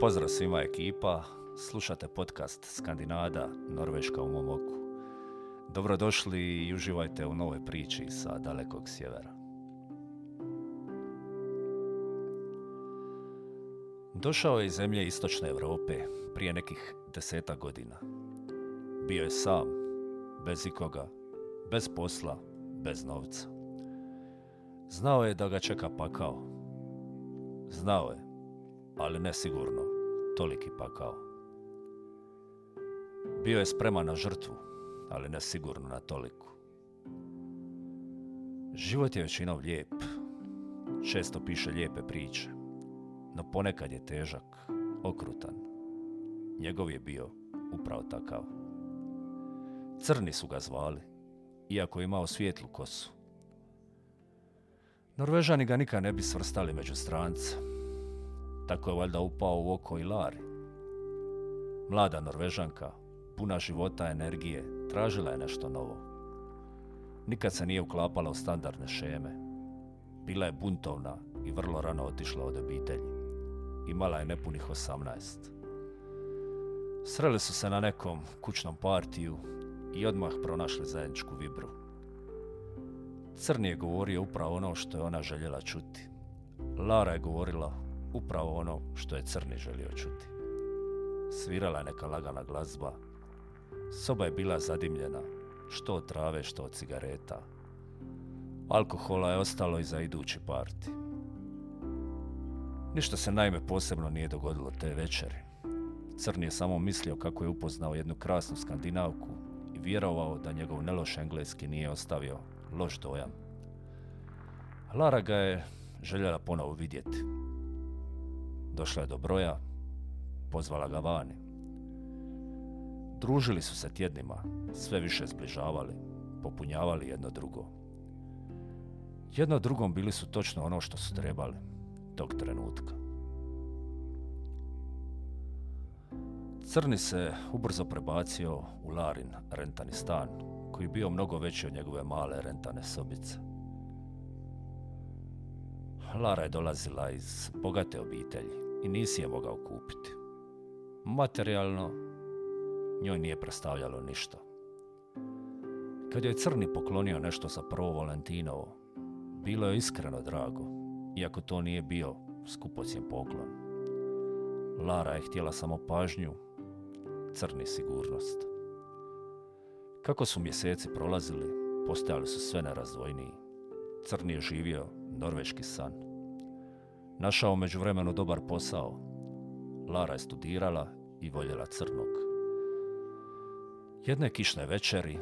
Pozdrav svima ekipa, slušate podcast Skandinada, Norveška u mom oku. Dobrodošli i uživajte u novoj priči sa dalekog sjevera. Došao je iz zemlje istočne Europe prije nekih deseta godina. Bio je sam, bez ikoga, bez posla, bez novca. Znao je da ga čeka pakao. Znao je, ali ne sigurno, toliki pakao. Bio je spreman na žrtvu, ali ne sigurno na toliku. Život je većinom lijep. Često piše lijepe priče, no ponekad je težak, okrutan. Njegov je bio upravo takav. Crni su ga zvali, iako je imao svijetlu kosu. Norvežani ga nikad ne bi svrstali među strance. Tako je valjda upao u oko i Lari. Mlada Norvežanka, puna života, energije, tražila je nešto novo. Nikad se nije uklapala u standardne šeme. Bila je buntovna i vrlo rano otišla od obitelji. Imala je nepunih osamnaest. Sreli su se na nekom kućnom partiju i odmah pronašli zajedničku vibru. Crni je govorio upravo ono što je ona željela čuti. Lara je govorila upravo ono što je Crni želio čuti. Svirala neka lagana glazba. Soba je bila zadimljena, što od trave, što od cigareta. Alkohola je ostalo i za idući parti. Ništa se naime posebno nije dogodilo te večeri. Crni je samo mislio kako je upoznao jednu krasnu skandinavku i vjerovao da njegov neloš engleski nije ostavio loš dojam. Lara ga je željela ponovo vidjeti. Došla je do broja, pozvala ga vani. Družili su se tjednima, sve više zbližavali, popunjavali jedno drugo. Jedno drugom bili su točno ono što su trebali, tog trenutka. Crni se ubrzo prebacio u Larin rentani stan, koji bio mnogo veći od njegove male rentane sobice. Lara je dolazila iz bogate obitelji i nisi je mogao kupiti. Materijalno njoj nije predstavljalo ništa. Kad joj Crni poklonio nešto za prvo Valentinovo, bilo je iskreno drago, iako to nije bio skupocjen poklon. Lara je htjela samo pažnju, Crni sigurnost. Kako su mjeseci prolazili, postajali su sve nerazdvojniji. Crni je živio norveški san. Našao u međuvremenu dobar posao. Lara je studirala i voljela crnog. Jedne kišne večeri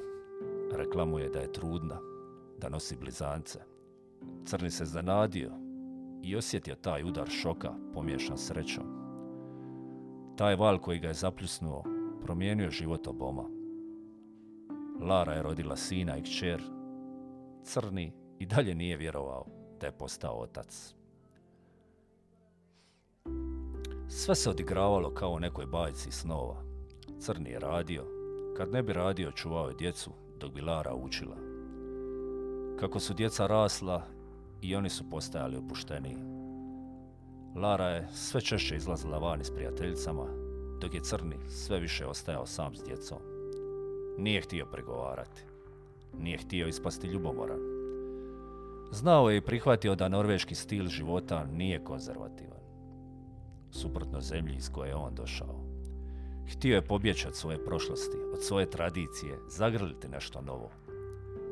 rekla mu je da je trudna, da nosi blizance. Crni se zanadio i osjetio taj udar šoka pomiješan srećom. Taj val koji ga je zapljusnuo promijenio život oboma. Lara je rodila sina i kćer. Crni i dalje nije vjerovao da je postao otac. Sve se odigravalo kao u nekoj bajci snova. Crni je radio. Kad ne bi radio, čuvao je djecu dok bi Lara učila. Kako su djeca rasla, i oni su postajali opušteniji. Lara je sve češće izlazila van s prijateljicama, dok je Crni sve više ostajao sam s djecom. Nije htio pregovarati. Nije htio ispasti ljubomoran. Znao je i prihvatio da norveški stil života nije konzervativan. Suprotno zemlji iz koje je on došao. Htio je pobjeći od svoje prošlosti, od svoje tradicije, zagrliti nešto novo.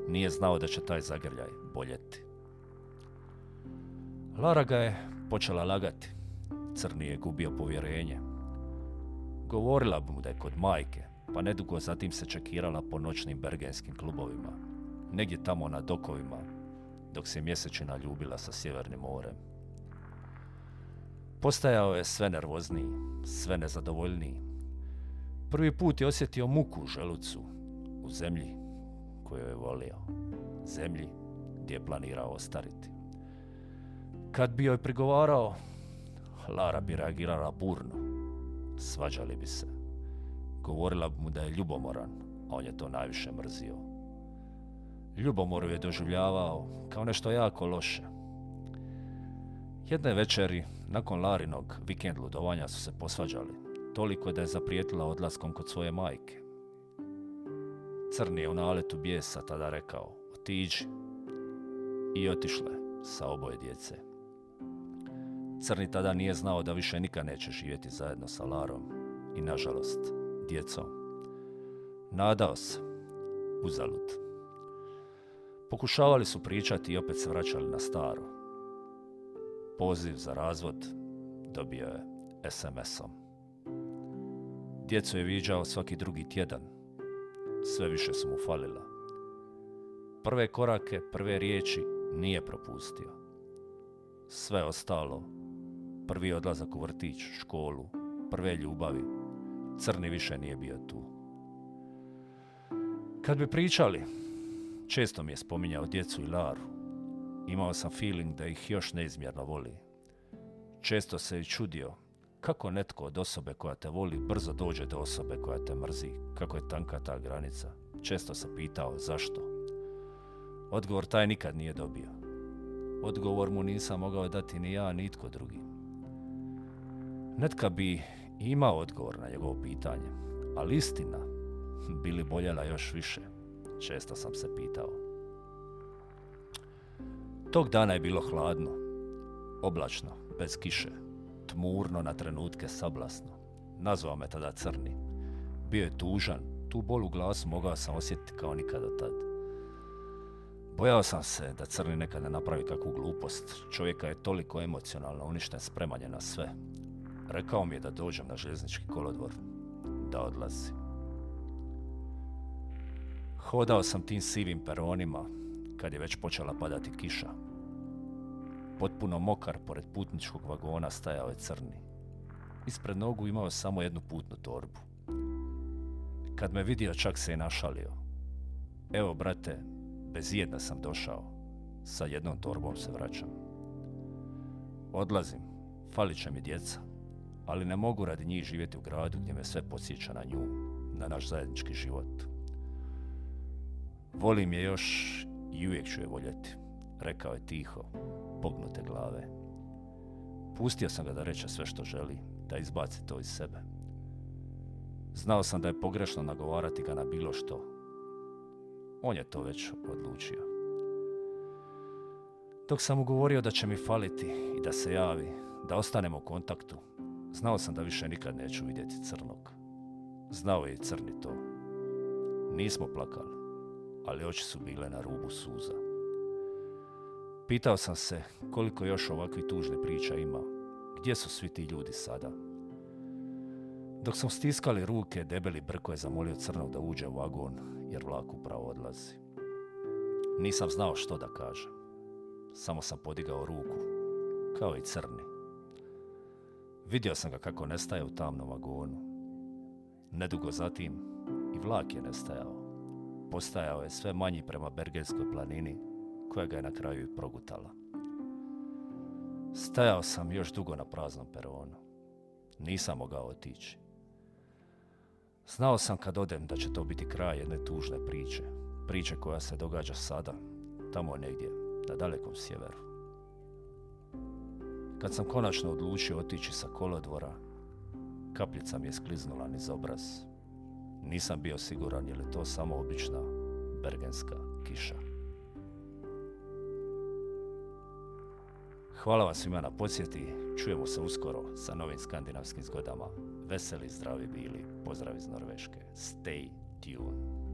Nije znao da će taj zagrljaj boljeti. Lara ga je počela lagati. Crni je gubio povjerenje. Govorila mu da je kod majke, pa nedugo zatim se čekirala po noćnim bergenskim klubovima, negdje tamo na dokovima, dok se mjesečina ljubila sa sjevernim morem. Postajao je sve nervozniji, sve nezadovoljniji. Prvi put je osjetio muku u želucu, u zemlji koju je volio, zemlji gdje je planirao ostariti. Kad bi joj prigovarao, Lara bi reagirala burno. Svađali bi se. Govorila bi mu da je ljubomoran, a on je to najviše mrzio. Ljubomoru je doživljavao kao nešto jako loše. Jedne večeri, Nakon Larinog vikend ludovanja su se posvađali, toliko da je zaprijetila odlaskom kod svoje majke. Crni je u naletu bijesa tada rekao, otiđi. I otišle sa oboje djece. Crni tada nije znao da više nikad neće živjeti zajedno sa Larom i, nažalost, djecom. Nadao se, uzalud. Pokušavali su pričati i opet se vraćali na staro. Poziv za razvod dobio je SMS-om. Djecu je viđao svaki drugi tjedan. Sve više su mu falila. Prve korake, prve riječi nije propustio. Sve ostalo, prvi odlazak u vrtić, školu, prve ljubavi, crni više nije bio tu. Kad bi pričali, često mi je spominjao djecu i Laru. Imao sam feeling da ih još neizmjerno voli. Često se i čudio kako netko od osobe koja te voli brzo dođe do osobe koja te mrzi, kako je tanka ta granica. Često se pitao zašto. Odgovor taj nikad nije dobio. Odgovor mu nisam mogao dati ni ja, ni itko drugi. Netka bi imao odgovor na njegovo pitanje, ali istina bili boljela još više. Često sam se pitao. Tog dana je bilo hladno, oblačno, bez kiše, tmurno na trenutke sablasno. Nazvao me tada crni. Bio je tužan, tu bol u glasu mogao sam osjetiti kao nikada tad. Bojao sam se da crni nekada ne napravi kakvu glupost. Čovjeka je toliko emocionalno uništen spremanje na sve. Rekao mi je da dođem na željeznički kolodvor, da odlazi. Hodao sam tim sivim peronima kad je već počela padati kiša. Potpuno mokar pored putničkog vagona stajao je crni. Ispred nogu imao samo jednu putnu torbu. Kad me vidio čak se i našalio. Evo, brate, bez jedna sam došao. Sa jednom torbom se vraćam. Odlazim, falit će mi djeca, ali ne mogu radi njih živjeti u gradu gdje me sve podsjeća na nju, na naš zajednički život. Volim je još i uvijek ću je voljeti, rekao je tiho, pognute glave. Pustio sam ga da reče sve što želi, da izbaci to iz sebe. Znao sam da je pogrešno nagovarati ga na bilo što. On je to već odlučio. Dok sam mu govorio da će mi faliti i da se javi, da ostanemo u kontaktu, znao sam da više nikad neću vidjeti crnog. Znao je i crni to. Nismo plakali, ali oči su bile na rubu suza. Pitao sam se koliko još ovakvih tužne priča ima. Gdje su svi ti ljudi sada? Dok smo stiskali ruke, debeli brko je zamolio crnog da uđe u vagon, jer vlak upravo odlazi. Nisam znao što da kažem. Samo sam podigao ruku, kao i crni. Vidio sam ga kako nestaje u tamnom vagonu. Nedugo zatim i vlak je nestajao. Postajao je sve manji prema Bergenskoj planini, koja ga je na kraju i progutala. Stajao sam još dugo na praznom peronu. Nisam mogao otići. Znao sam kad odem da će to biti kraj jedne tužne priče. Priče koja se događa sada, tamo negdje, na dalekom sjeveru. Kad sam konačno odlučio otići sa kolodvora, kapljica mi je skliznula niz obraz. Nisam bio siguran je li to samo obična bergenska kiša. Hvala vam svima na podsjeti. Čujemo se uskoro sa novim skandinavskim zgodama. Veseli, zdravi bili. Pozdrav iz Norveške. Stay tuned.